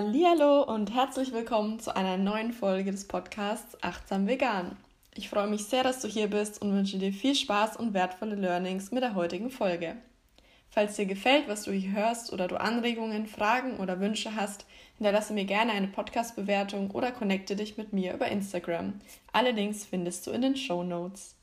Hallo und herzlich willkommen zu einer neuen Folge des Podcasts Achtsam Vegan. Ich freue mich sehr, dass du hier bist und wünsche dir viel Spaß und wertvolle Learnings mit der heutigen Folge. Falls dir gefällt, was du hier hörst oder du Anregungen, Fragen oder Wünsche hast, hinterlasse mir gerne eine Podcast-Bewertung oder connecte dich mit mir über Instagram. Alle Links findest du in den Show Notes.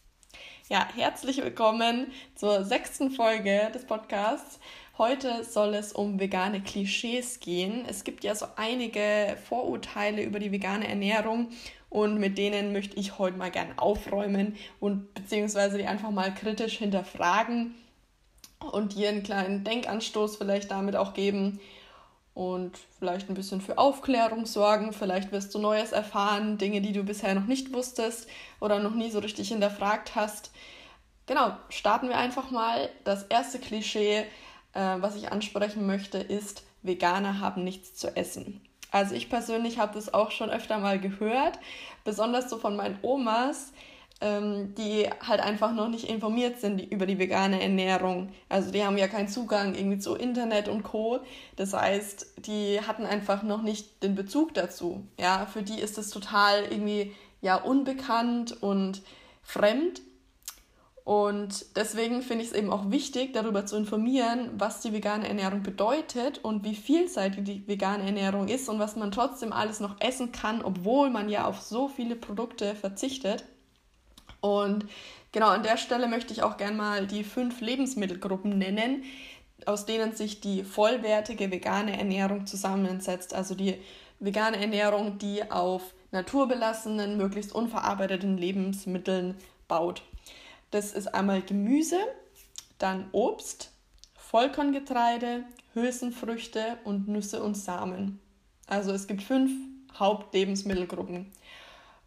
Ja, herzlich willkommen zur sechsten Folge des Podcasts. Heute soll es um vegane Klischees gehen. Es gibt ja so einige Vorurteile über die vegane Ernährung und mit denen möchte ich heute mal gern aufräumen und beziehungsweise die einfach mal kritisch hinterfragen und dir einen kleinen Denkanstoß vielleicht damit auch geben und vielleicht ein bisschen für Aufklärung sorgen. Vielleicht wirst du Neues erfahren, Dinge, die du bisher noch nicht wusstest oder noch nie so richtig hinterfragt hast. Genau, starten wir einfach mal. Das erste Klischee äh, was ich ansprechen möchte, ist, Veganer haben nichts zu essen. Also ich persönlich habe das auch schon öfter mal gehört, besonders so von meinen Omas, ähm, die halt einfach noch nicht informiert sind über die vegane Ernährung. Also die haben ja keinen Zugang irgendwie zu Internet und Co. Das heißt, die hatten einfach noch nicht den Bezug dazu. Ja, für die ist es total irgendwie ja unbekannt und fremd. Und deswegen finde ich es eben auch wichtig, darüber zu informieren, was die vegane Ernährung bedeutet und wie vielseitig die vegane Ernährung ist und was man trotzdem alles noch essen kann, obwohl man ja auf so viele Produkte verzichtet. Und genau an der Stelle möchte ich auch gerne mal die fünf Lebensmittelgruppen nennen, aus denen sich die vollwertige vegane Ernährung zusammensetzt. Also die vegane Ernährung, die auf naturbelassenen, möglichst unverarbeiteten Lebensmitteln baut. Das ist einmal Gemüse, dann Obst, Vollkorngetreide, Hülsenfrüchte und Nüsse und Samen. Also es gibt fünf Hauptlebensmittelgruppen.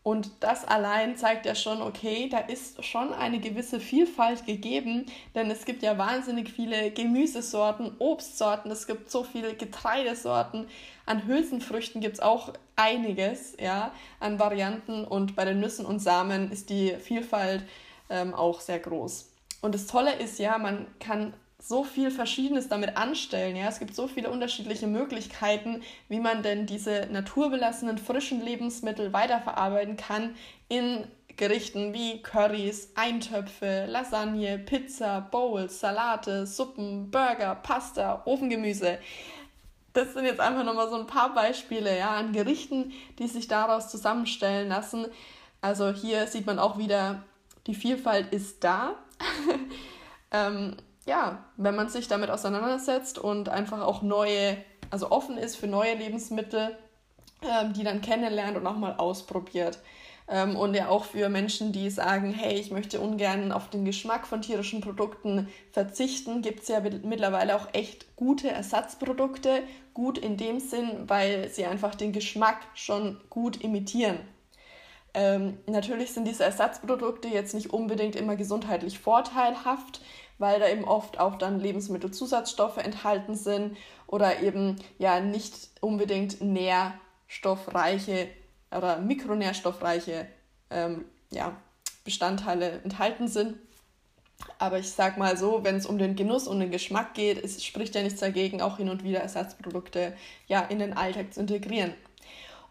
Und das allein zeigt ja schon, okay, da ist schon eine gewisse Vielfalt gegeben, denn es gibt ja wahnsinnig viele Gemüsesorten, Obstsorten, es gibt so viele Getreidesorten, an Hülsenfrüchten gibt es auch einiges, ja, an Varianten und bei den Nüssen und Samen ist die Vielfalt ähm, auch sehr groß. Und das Tolle ist ja, man kann so viel Verschiedenes damit anstellen. Ja? Es gibt so viele unterschiedliche Möglichkeiten, wie man denn diese naturbelassenen, frischen Lebensmittel weiterverarbeiten kann in Gerichten wie Currys, Eintöpfe, Lasagne, Pizza, Bowls, Salate, Suppen, Burger, Pasta, Ofengemüse. Das sind jetzt einfach nochmal so ein paar Beispiele ja, an Gerichten, die sich daraus zusammenstellen lassen. Also hier sieht man auch wieder, die Vielfalt ist da. ähm, ja, wenn man sich damit auseinandersetzt und einfach auch neue, also offen ist für neue Lebensmittel, ähm, die dann kennenlernt und auch mal ausprobiert. Ähm, und ja auch für Menschen, die sagen, hey, ich möchte ungern auf den Geschmack von tierischen Produkten verzichten, gibt es ja mittlerweile auch echt gute Ersatzprodukte. Gut in dem Sinn, weil sie einfach den Geschmack schon gut imitieren. Ähm, natürlich sind diese Ersatzprodukte jetzt nicht unbedingt immer gesundheitlich vorteilhaft, weil da eben oft auch dann Lebensmittelzusatzstoffe enthalten sind oder eben ja nicht unbedingt nährstoffreiche oder mikronährstoffreiche ähm, ja, Bestandteile enthalten sind. Aber ich sag mal so, wenn es um den Genuss und den Geschmack geht, es spricht ja nichts dagegen, auch hin und wieder Ersatzprodukte ja in den Alltag zu integrieren.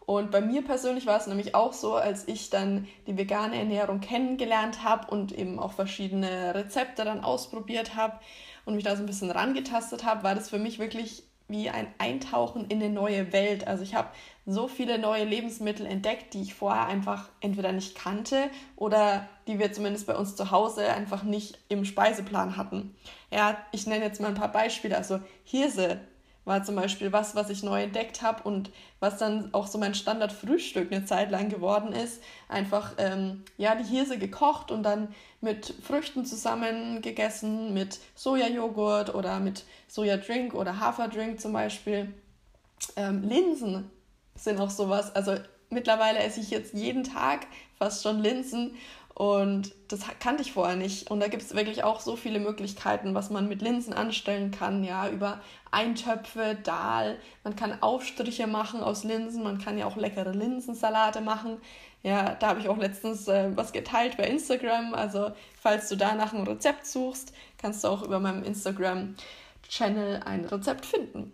Und bei mir persönlich war es nämlich auch so, als ich dann die vegane Ernährung kennengelernt habe und eben auch verschiedene Rezepte dann ausprobiert habe und mich da so ein bisschen rangetastet habe, war das für mich wirklich wie ein Eintauchen in eine neue Welt. Also ich habe so viele neue Lebensmittel entdeckt, die ich vorher einfach entweder nicht kannte oder die wir zumindest bei uns zu Hause einfach nicht im Speiseplan hatten. Ja, ich nenne jetzt mal ein paar Beispiele. Also Hirse war zum Beispiel was, was ich neu entdeckt habe und was dann auch so mein Standardfrühstück eine Zeit lang geworden ist. Einfach, ähm, ja, die Hirse gekocht und dann mit Früchten zusammen gegessen, mit Sojajoghurt oder mit Sojadrink oder Haferdrink zum Beispiel. Ähm, Linsen sind auch sowas. Also mittlerweile esse ich jetzt jeden Tag fast schon Linsen und das kannte ich vorher nicht. Und da gibt es wirklich auch so viele Möglichkeiten, was man mit Linsen anstellen kann. Ja, über Eintöpfe, Dahl. Man kann Aufstriche machen aus Linsen. Man kann ja auch leckere Linsensalate machen. Ja, da habe ich auch letztens äh, was geteilt bei Instagram. Also, falls du da nach einem Rezept suchst, kannst du auch über meinem Instagram-Channel ein Rezept finden.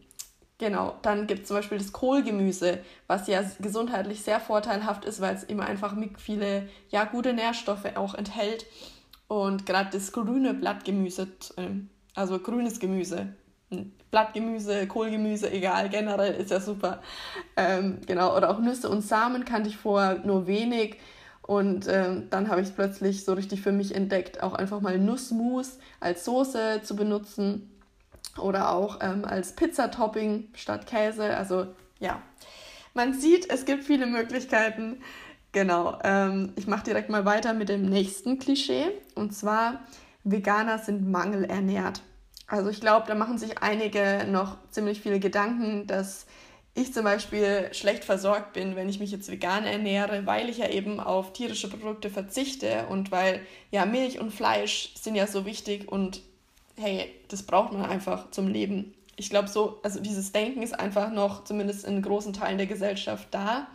Genau, dann gibt es zum Beispiel das Kohlgemüse, was ja gesundheitlich sehr vorteilhaft ist, weil es immer einfach viele ja, gute Nährstoffe auch enthält. Und gerade das grüne Blattgemüse, ähm, also grünes Gemüse, hm, Blattgemüse, Kohlgemüse, egal, generell ist ja super. Ähm, genau, oder auch Nüsse und Samen kannte ich vorher nur wenig. Und ähm, dann habe ich plötzlich so richtig für mich entdeckt, auch einfach mal Nussmus als Soße zu benutzen oder auch ähm, als Pizzatopping statt Käse. Also ja, man sieht, es gibt viele Möglichkeiten. Genau, ähm, ich mache direkt mal weiter mit dem nächsten Klischee. Und zwar, Veganer sind mangelernährt. Also ich glaube, da machen sich einige noch ziemlich viele Gedanken, dass ich zum Beispiel schlecht versorgt bin, wenn ich mich jetzt vegan ernähre, weil ich ja eben auf tierische Produkte verzichte und weil ja Milch und Fleisch sind ja so wichtig und hey, das braucht man einfach zum Leben. Ich glaube, so, also dieses Denken ist einfach noch zumindest in großen Teilen der Gesellschaft da.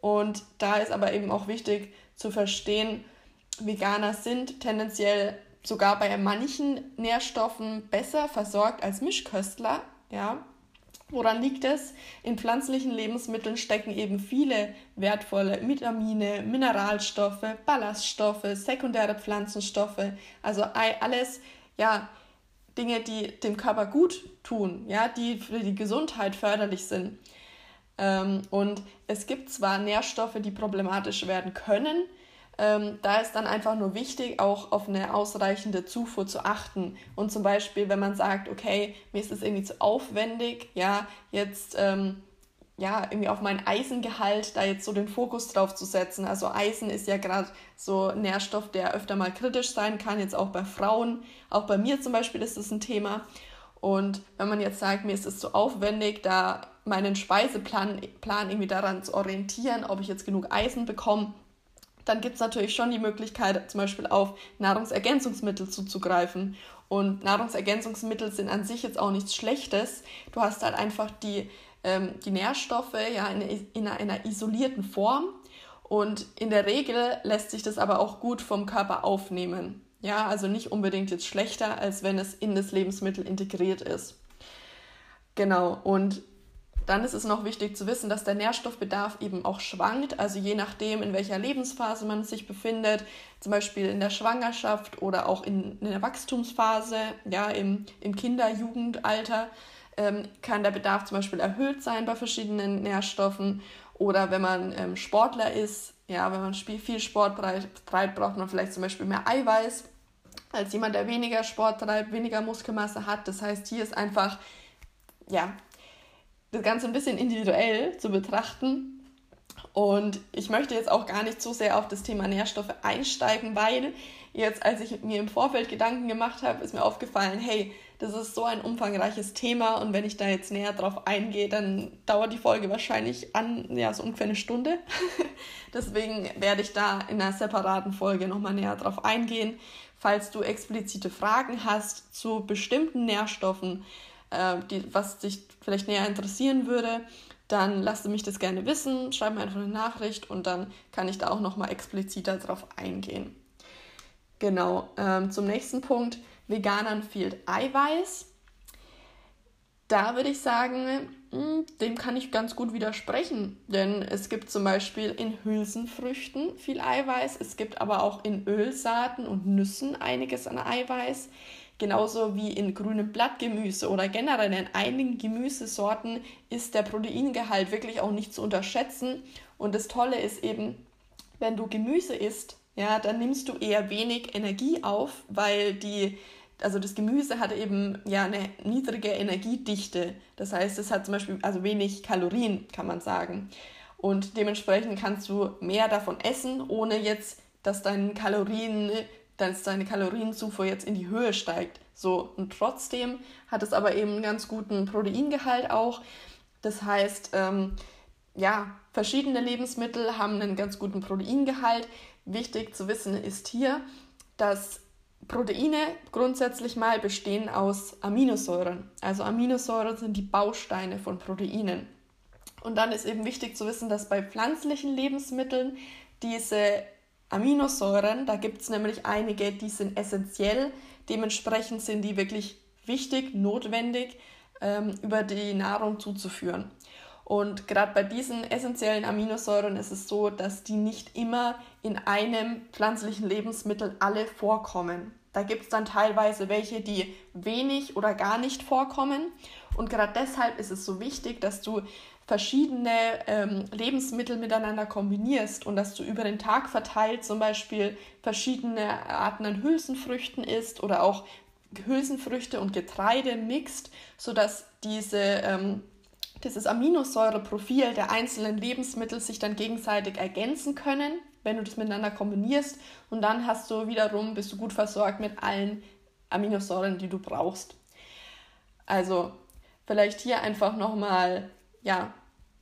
Und da ist aber eben auch wichtig zu verstehen, Veganer sind tendenziell sogar bei manchen Nährstoffen besser versorgt als Mischköstler. Ja. Woran liegt es? In pflanzlichen Lebensmitteln stecken eben viele wertvolle Vitamine, Mineralstoffe, Ballaststoffe, sekundäre Pflanzenstoffe, also alles ja, Dinge, die dem Körper gut tun, ja, die für die Gesundheit förderlich sind. Ähm, und es gibt zwar Nährstoffe, die problematisch werden können, ähm, da ist dann einfach nur wichtig, auch auf eine ausreichende Zufuhr zu achten. Und zum Beispiel, wenn man sagt, okay, mir ist es irgendwie zu aufwendig, ja, jetzt ähm, ja, irgendwie auf meinen Eisengehalt da jetzt so den Fokus drauf zu setzen. Also Eisen ist ja gerade so ein Nährstoff, der öfter mal kritisch sein kann, jetzt auch bei Frauen. Auch bei mir zum Beispiel ist das ein Thema. Und wenn man jetzt sagt, mir ist es zu aufwendig, da meinen Speiseplan Plan irgendwie daran zu orientieren, ob ich jetzt genug Eisen bekomme, dann gibt es natürlich schon die Möglichkeit, zum Beispiel auf Nahrungsergänzungsmittel zuzugreifen. Und Nahrungsergänzungsmittel sind an sich jetzt auch nichts Schlechtes. Du hast halt einfach die ähm, die Nährstoffe ja in, in einer isolierten Form und in der Regel lässt sich das aber auch gut vom Körper aufnehmen. Ja, also nicht unbedingt jetzt schlechter, als wenn es in das Lebensmittel integriert ist. Genau, und dann ist es noch wichtig zu wissen, dass der Nährstoffbedarf eben auch schwankt, also je nachdem, in welcher Lebensphase man sich befindet, zum Beispiel in der Schwangerschaft oder auch in, in der Wachstumsphase, ja, im, im Kinder-, Jugendalter ähm, kann der Bedarf zum Beispiel erhöht sein bei verschiedenen Nährstoffen. Oder wenn man ähm, Sportler ist, ja, wenn man viel Sport treibt, braucht man vielleicht zum Beispiel mehr Eiweiß als jemand, der weniger Sport treibt, weniger Muskelmasse hat. Das heißt, hier ist einfach, ja, das Ganze ein bisschen individuell zu betrachten. Und ich möchte jetzt auch gar nicht zu sehr auf das Thema Nährstoffe einsteigen, weil jetzt, als ich mir im Vorfeld Gedanken gemacht habe, ist mir aufgefallen, hey, das ist so ein umfangreiches Thema und wenn ich da jetzt näher drauf eingehe, dann dauert die Folge wahrscheinlich an, ja, so ungefähr eine Stunde. Deswegen werde ich da in einer separaten Folge nochmal näher drauf eingehen. Falls du explizite Fragen hast zu bestimmten Nährstoffen, äh, die, was dich vielleicht näher interessieren würde, dann lass mich das gerne wissen, schreib mir einfach eine Nachricht und dann kann ich da auch nochmal expliziter drauf eingehen. Genau, ähm, zum nächsten Punkt Veganern fehlt Eiweiß. Da würde ich sagen, hm, dem kann ich ganz gut widersprechen, denn es gibt zum Beispiel in Hülsenfrüchten viel Eiweiß, es gibt aber auch in Ölsaaten und Nüssen einiges an Eiweiß, genauso wie in grünem Blattgemüse oder generell in einigen Gemüsesorten ist der Proteingehalt wirklich auch nicht zu unterschätzen. Und das Tolle ist eben, wenn du Gemüse isst, ja, dann nimmst du eher wenig Energie auf, weil die also das Gemüse hat eben ja eine niedrige Energiedichte. Das heißt, es hat zum Beispiel also wenig Kalorien, kann man sagen. Und dementsprechend kannst du mehr davon essen, ohne jetzt, dass deine Kalorien, dass deine Kalorienzufuhr jetzt in die Höhe steigt. So, und trotzdem hat es aber eben einen ganz guten Proteingehalt auch. Das heißt, ähm, ja, verschiedene Lebensmittel haben einen ganz guten Proteingehalt. Wichtig zu wissen ist hier, dass Proteine grundsätzlich mal bestehen aus Aminosäuren. Also Aminosäuren sind die Bausteine von Proteinen. Und dann ist eben wichtig zu wissen, dass bei pflanzlichen Lebensmitteln diese Aminosäuren, da gibt es nämlich einige, die sind essentiell, dementsprechend sind die wirklich wichtig, notwendig, ähm, über die Nahrung zuzuführen. Und gerade bei diesen essentiellen Aminosäuren ist es so, dass die nicht immer in einem pflanzlichen Lebensmittel alle vorkommen. Da gibt es dann teilweise welche, die wenig oder gar nicht vorkommen. Und gerade deshalb ist es so wichtig, dass du verschiedene ähm, Lebensmittel miteinander kombinierst und dass du über den Tag verteilt zum Beispiel verschiedene Arten an Hülsenfrüchten isst oder auch Hülsenfrüchte und Getreide mixt, sodass diese ähm, dieses Aminosäureprofil der einzelnen Lebensmittel sich dann gegenseitig ergänzen können, wenn du das miteinander kombinierst. Und dann hast du wiederum, bist du gut versorgt mit allen Aminosäuren, die du brauchst. Also vielleicht hier einfach nochmal ja,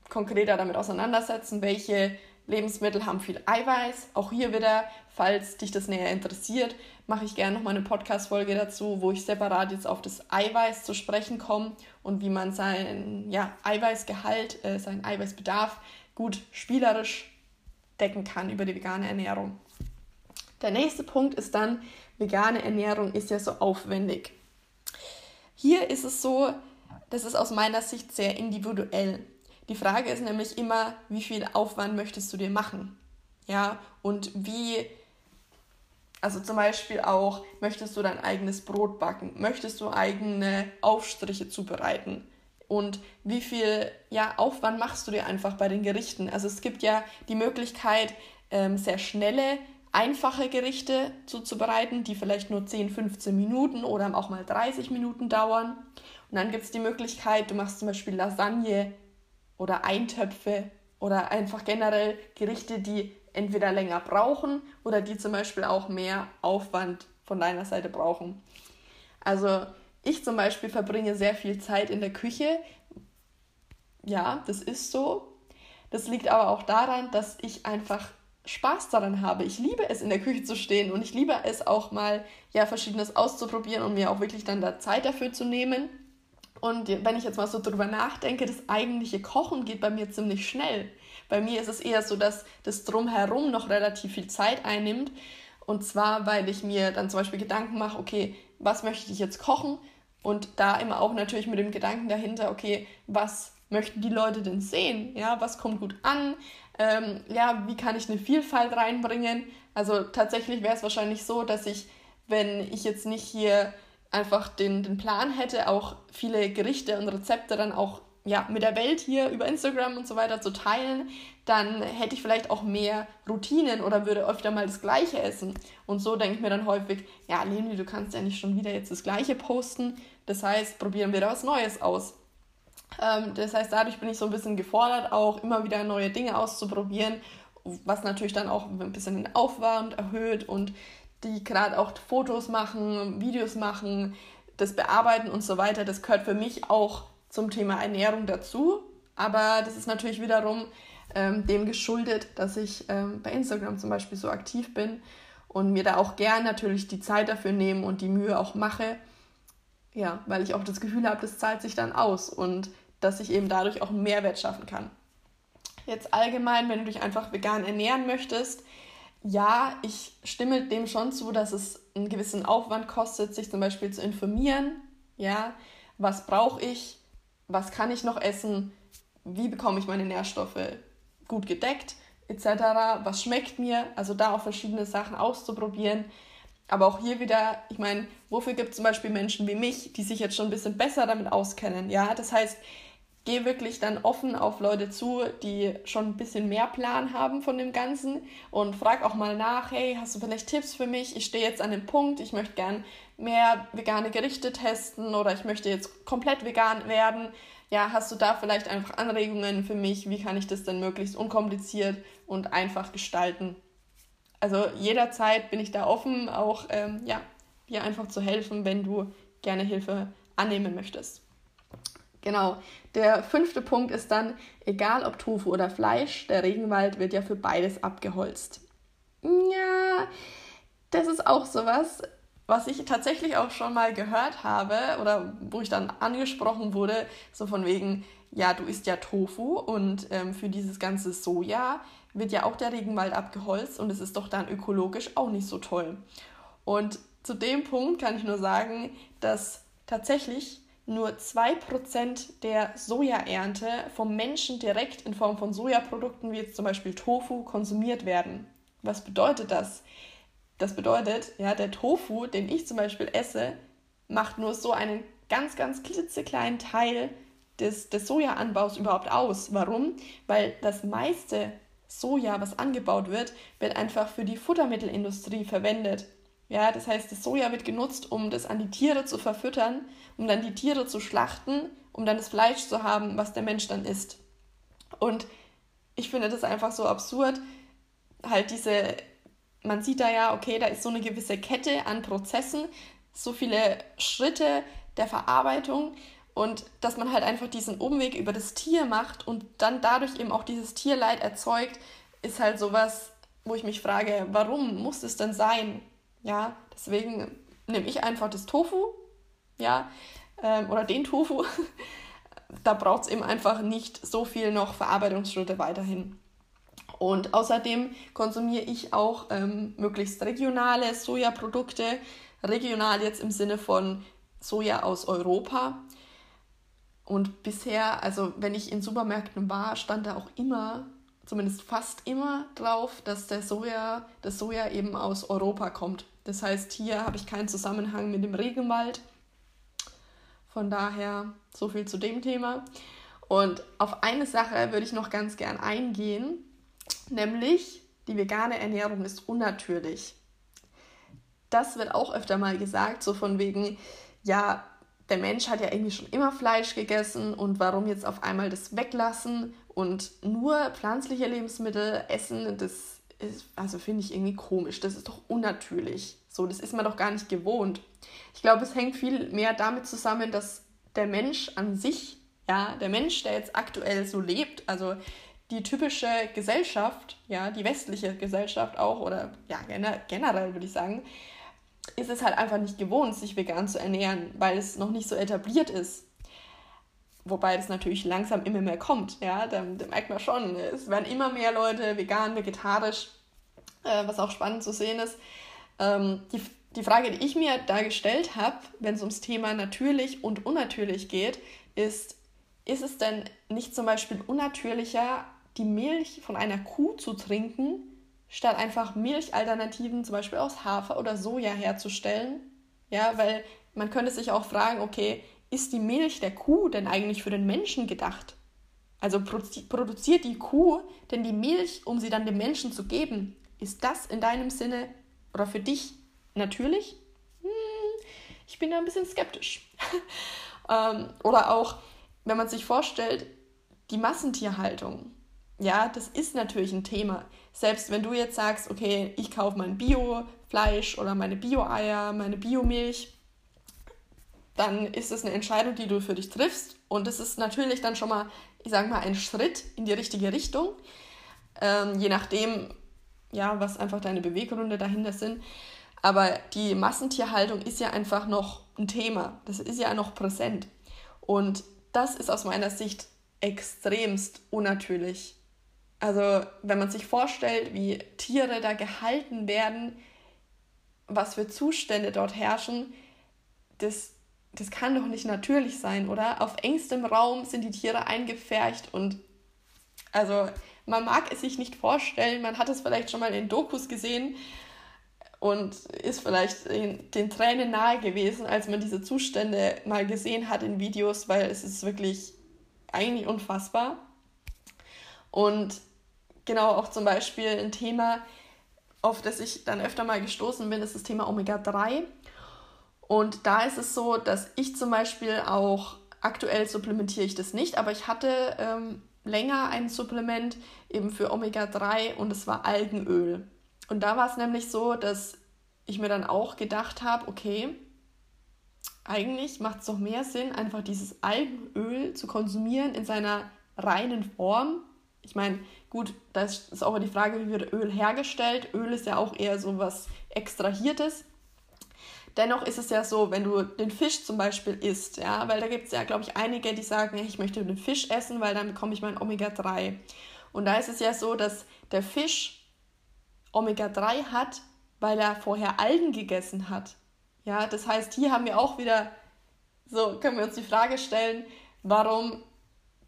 konkreter damit auseinandersetzen, welche Lebensmittel haben viel Eiweiß. Auch hier wieder, falls dich das näher interessiert, mache ich gerne noch mal eine Podcast-Folge dazu, wo ich separat jetzt auf das Eiweiß zu sprechen komme und wie man sein ja, Eiweißgehalt, äh, seinen Eiweißbedarf gut spielerisch decken kann über die vegane Ernährung. Der nächste Punkt ist dann, vegane Ernährung ist ja so aufwendig. Hier ist es so, das ist aus meiner Sicht sehr individuell. Die Frage ist nämlich immer, wie viel Aufwand möchtest du dir machen? Ja, und wie also zum Beispiel auch, möchtest du dein eigenes Brot backen? Möchtest du eigene Aufstriche zubereiten? Und wie viel ja, Aufwand machst du dir einfach bei den Gerichten? Also es gibt ja die Möglichkeit, ähm, sehr schnelle, einfache Gerichte zuzubereiten, die vielleicht nur 10, 15 Minuten oder auch mal 30 Minuten dauern. Und dann gibt es die Möglichkeit, du machst zum Beispiel Lasagne oder Eintöpfe oder einfach generell Gerichte, die entweder länger brauchen oder die zum Beispiel auch mehr Aufwand von deiner Seite brauchen. Also ich zum Beispiel verbringe sehr viel Zeit in der Küche. Ja, das ist so. Das liegt aber auch daran, dass ich einfach Spaß daran habe. Ich liebe es, in der Küche zu stehen und ich liebe es auch mal, ja, Verschiedenes auszuprobieren und mir auch wirklich dann da Zeit dafür zu nehmen. Und wenn ich jetzt mal so drüber nachdenke, das eigentliche Kochen geht bei mir ziemlich schnell. Bei mir ist es eher so, dass das Drumherum noch relativ viel Zeit einnimmt. Und zwar, weil ich mir dann zum Beispiel Gedanken mache, okay, was möchte ich jetzt kochen? Und da immer auch natürlich mit dem Gedanken dahinter, okay, was möchten die Leute denn sehen? Ja, was kommt gut an? Ähm, ja, wie kann ich eine Vielfalt reinbringen? Also tatsächlich wäre es wahrscheinlich so, dass ich, wenn ich jetzt nicht hier einfach den, den Plan hätte, auch viele Gerichte und Rezepte dann auch ja, mit der Welt hier über Instagram und so weiter zu teilen, dann hätte ich vielleicht auch mehr Routinen oder würde öfter mal das Gleiche essen. Und so denke ich mir dann häufig, ja, Leni, du kannst ja nicht schon wieder jetzt das Gleiche posten. Das heißt, probieren wir da was Neues aus. Ähm, das heißt, dadurch bin ich so ein bisschen gefordert, auch immer wieder neue Dinge auszuprobieren, was natürlich dann auch ein bisschen den Aufwand erhöht und die gerade auch Fotos machen, Videos machen, das bearbeiten und so weiter, das gehört für mich auch zum Thema Ernährung dazu. Aber das ist natürlich wiederum ähm, dem geschuldet, dass ich ähm, bei Instagram zum Beispiel so aktiv bin und mir da auch gern natürlich die Zeit dafür nehme und die Mühe auch mache. Ja, weil ich auch das Gefühl habe, das zahlt sich dann aus und dass ich eben dadurch auch einen Mehrwert schaffen kann. Jetzt allgemein, wenn du dich einfach vegan ernähren möchtest, ja, ich stimme dem schon zu, dass es einen gewissen Aufwand kostet, sich zum Beispiel zu informieren. Ja, was brauche ich? was kann ich noch essen, wie bekomme ich meine Nährstoffe gut gedeckt, etc., was schmeckt mir, also da auch verschiedene Sachen auszuprobieren. Aber auch hier wieder, ich meine, wofür gibt es zum Beispiel Menschen wie mich, die sich jetzt schon ein bisschen besser damit auskennen? Ja, das heißt, geh wirklich dann offen auf Leute zu, die schon ein bisschen mehr Plan haben von dem Ganzen und frag auch mal nach, hey, hast du vielleicht Tipps für mich? Ich stehe jetzt an dem Punkt, ich möchte gern mehr vegane Gerichte testen oder ich möchte jetzt komplett vegan werden. Ja, hast du da vielleicht einfach Anregungen für mich? Wie kann ich das denn möglichst unkompliziert und einfach gestalten? Also jederzeit bin ich da offen, auch ähm, ja, dir einfach zu helfen, wenn du gerne Hilfe annehmen möchtest. Genau. Der fünfte Punkt ist dann, egal ob Tofu oder Fleisch, der Regenwald wird ja für beides abgeholzt. Ja, das ist auch sowas, was ich tatsächlich auch schon mal gehört habe oder wo ich dann angesprochen wurde, so von wegen, ja, du isst ja Tofu und ähm, für dieses ganze Soja wird ja auch der Regenwald abgeholzt und es ist doch dann ökologisch auch nicht so toll. Und zu dem Punkt kann ich nur sagen, dass tatsächlich nur 2% der Sojaernte vom Menschen direkt in Form von Sojaprodukten wie jetzt zum Beispiel Tofu konsumiert werden. Was bedeutet das? Das bedeutet, ja, der Tofu, den ich zum Beispiel esse, macht nur so einen ganz, ganz klitzekleinen Teil des, des Sojaanbaus überhaupt aus. Warum? Weil das meiste Soja, was angebaut wird, wird einfach für die Futtermittelindustrie verwendet. Ja, das heißt, das Soja wird genutzt, um das an die Tiere zu verfüttern, um dann die Tiere zu schlachten, um dann das Fleisch zu haben, was der Mensch dann isst. Und ich finde das einfach so absurd, halt diese, man sieht da ja, okay, da ist so eine gewisse Kette an Prozessen, so viele Schritte der Verarbeitung und dass man halt einfach diesen Umweg über das Tier macht und dann dadurch eben auch dieses Tierleid erzeugt, ist halt sowas, wo ich mich frage, warum muss es denn sein? Ja, deswegen nehme ich einfach das Tofu, ja, ähm, oder den Tofu. da braucht es eben einfach nicht so viel noch Verarbeitungsschritte weiterhin. Und außerdem konsumiere ich auch ähm, möglichst regionale Sojaprodukte. Regional jetzt im Sinne von Soja aus Europa. Und bisher, also wenn ich in Supermärkten war, stand da auch immer, zumindest fast immer drauf, dass der Soja, das Soja eben aus Europa kommt. Das heißt, hier habe ich keinen Zusammenhang mit dem Regenwald. Von daher so viel zu dem Thema. Und auf eine Sache würde ich noch ganz gern eingehen, nämlich die vegane Ernährung ist unnatürlich. Das wird auch öfter mal gesagt, so von wegen, ja, der Mensch hat ja irgendwie schon immer Fleisch gegessen und warum jetzt auf einmal das weglassen und nur pflanzliche Lebensmittel essen, das ist, also finde ich irgendwie komisch. Das ist doch unnatürlich. So, das ist man doch gar nicht gewohnt. Ich glaube, es hängt viel mehr damit zusammen, dass der Mensch an sich, ja, der Mensch, der jetzt aktuell so lebt, also die typische Gesellschaft, ja, die westliche Gesellschaft auch, oder ja, generell würde ich sagen, ist es halt einfach nicht gewohnt, sich vegan zu ernähren, weil es noch nicht so etabliert ist. Wobei das natürlich langsam immer mehr kommt. Ja, da, da merkt man schon, es werden immer mehr Leute vegan, vegetarisch, äh, was auch spannend zu sehen ist. Ähm, die, die Frage, die ich mir da gestellt habe, wenn es ums Thema natürlich und unnatürlich geht, ist, ist es denn nicht zum Beispiel unnatürlicher, die Milch von einer Kuh zu trinken, statt einfach Milchalternativen, zum Beispiel aus Hafer oder Soja herzustellen. Ja, weil man könnte sich auch fragen, okay, ist die Milch der Kuh denn eigentlich für den Menschen gedacht? Also produziert die Kuh denn die Milch, um sie dann dem Menschen zu geben? Ist das in deinem Sinne oder für dich natürlich? Hm, ich bin da ein bisschen skeptisch. ähm, oder auch, wenn man sich vorstellt, die Massentierhaltung. Ja, das ist natürlich ein Thema. Selbst wenn du jetzt sagst, okay, ich kaufe mein Bio-Fleisch oder meine Bio-Eier, meine Biomilch, dann ist es eine Entscheidung, die du für dich triffst. Und es ist natürlich dann schon mal, ich sage mal, ein Schritt in die richtige Richtung. Ähm, je nachdem, ja, was einfach deine Beweggründe dahinter sind. Aber die Massentierhaltung ist ja einfach noch ein Thema. Das ist ja noch präsent. Und das ist aus meiner Sicht extremst unnatürlich. Also wenn man sich vorstellt, wie Tiere da gehalten werden, was für Zustände dort herrschen, das, das kann doch nicht natürlich sein, oder? Auf engstem Raum sind die Tiere eingepfercht und also man mag es sich nicht vorstellen, man hat es vielleicht schon mal in Dokus gesehen und ist vielleicht den, den Tränen nahe gewesen, als man diese Zustände mal gesehen hat in Videos, weil es ist wirklich eigentlich unfassbar. Und genau auch zum Beispiel ein Thema, auf das ich dann öfter mal gestoßen bin, ist das Thema Omega-3. Und da ist es so, dass ich zum Beispiel auch, aktuell supplementiere ich das nicht, aber ich hatte ähm, länger ein Supplement eben für Omega-3 und es war Algenöl. Und da war es nämlich so, dass ich mir dann auch gedacht habe, okay, eigentlich macht es doch mehr Sinn, einfach dieses Algenöl zu konsumieren in seiner reinen Form. Ich meine, Gut, da ist auch die Frage, wie wird Öl hergestellt. Öl ist ja auch eher so was Extrahiertes. Dennoch ist es ja so, wenn du den Fisch zum Beispiel isst, ja, weil da gibt es ja, glaube ich, einige, die sagen, ich möchte den Fisch essen, weil dann bekomme ich mein Omega-3. Und da ist es ja so, dass der Fisch Omega-3 hat, weil er vorher Algen gegessen hat. Ja, das heißt, hier haben wir auch wieder So können wir uns die Frage stellen, warum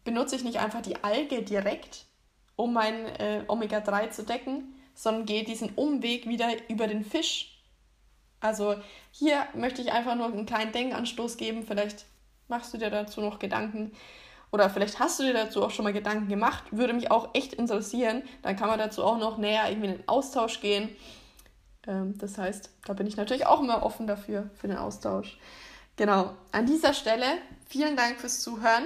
benutze ich nicht einfach die Alge direkt, um mein äh, Omega-3 zu decken, sondern gehe diesen Umweg wieder über den Fisch. Also hier möchte ich einfach nur einen kleinen Denkanstoß geben. Vielleicht machst du dir dazu noch Gedanken. Oder vielleicht hast du dir dazu auch schon mal Gedanken gemacht. Würde mich auch echt interessieren. Dann kann man dazu auch noch näher irgendwie in den Austausch gehen. Ähm, das heißt, da bin ich natürlich auch immer offen dafür, für den Austausch. Genau, an dieser Stelle vielen Dank fürs Zuhören.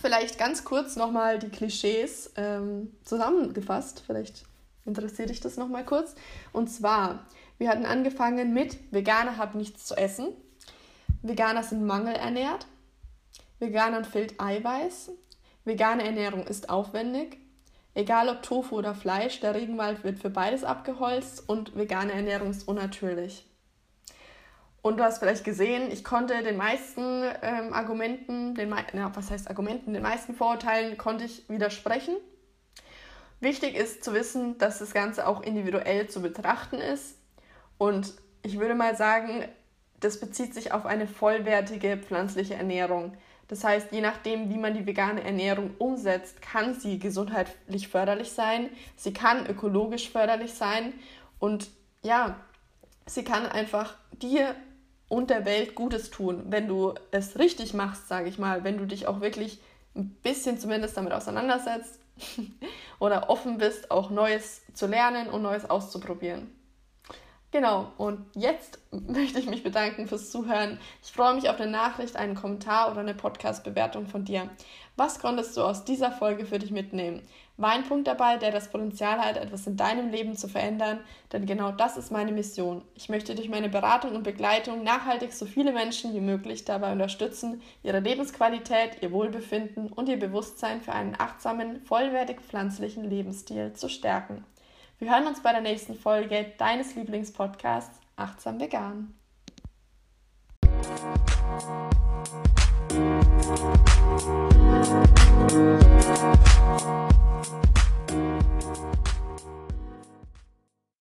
Vielleicht ganz kurz nochmal die Klischees ähm, zusammengefasst. Vielleicht interessiert dich das nochmal kurz. Und zwar, wir hatten angefangen mit Veganer haben nichts zu essen. Veganer sind mangelernährt. Veganern fehlt Eiweiß. Vegane Ernährung ist aufwendig. Egal ob Tofu oder Fleisch, der Regenwald wird für beides abgeholzt und vegane Ernährung ist unnatürlich. Und du hast vielleicht gesehen, ich konnte den meisten ähm, Argumenten, den, na, was heißt Argumenten, den meisten Vorurteilen konnte ich widersprechen. Wichtig ist zu wissen, dass das Ganze auch individuell zu betrachten ist. Und ich würde mal sagen, das bezieht sich auf eine vollwertige pflanzliche Ernährung. Das heißt, je nachdem, wie man die vegane Ernährung umsetzt, kann sie gesundheitlich förderlich sein, sie kann ökologisch förderlich sein und ja, sie kann einfach dir und der Welt Gutes tun, wenn du es richtig machst, sage ich mal, wenn du dich auch wirklich ein bisschen zumindest damit auseinandersetzt oder offen bist, auch Neues zu lernen und Neues auszuprobieren. Genau, und jetzt möchte ich mich bedanken fürs Zuhören. Ich freue mich auf eine Nachricht, einen Kommentar oder eine Podcast-Bewertung von dir. Was konntest du aus dieser Folge für dich mitnehmen? War ein Punkt dabei, der das Potenzial hat, etwas in deinem Leben zu verändern? Denn genau das ist meine Mission. Ich möchte durch meine Beratung und Begleitung nachhaltig so viele Menschen wie möglich dabei unterstützen, ihre Lebensqualität, ihr Wohlbefinden und ihr Bewusstsein für einen achtsamen, vollwertig pflanzlichen Lebensstil zu stärken. Wir hören uns bei der nächsten Folge deines Lieblingspodcasts Achtsam Vegan.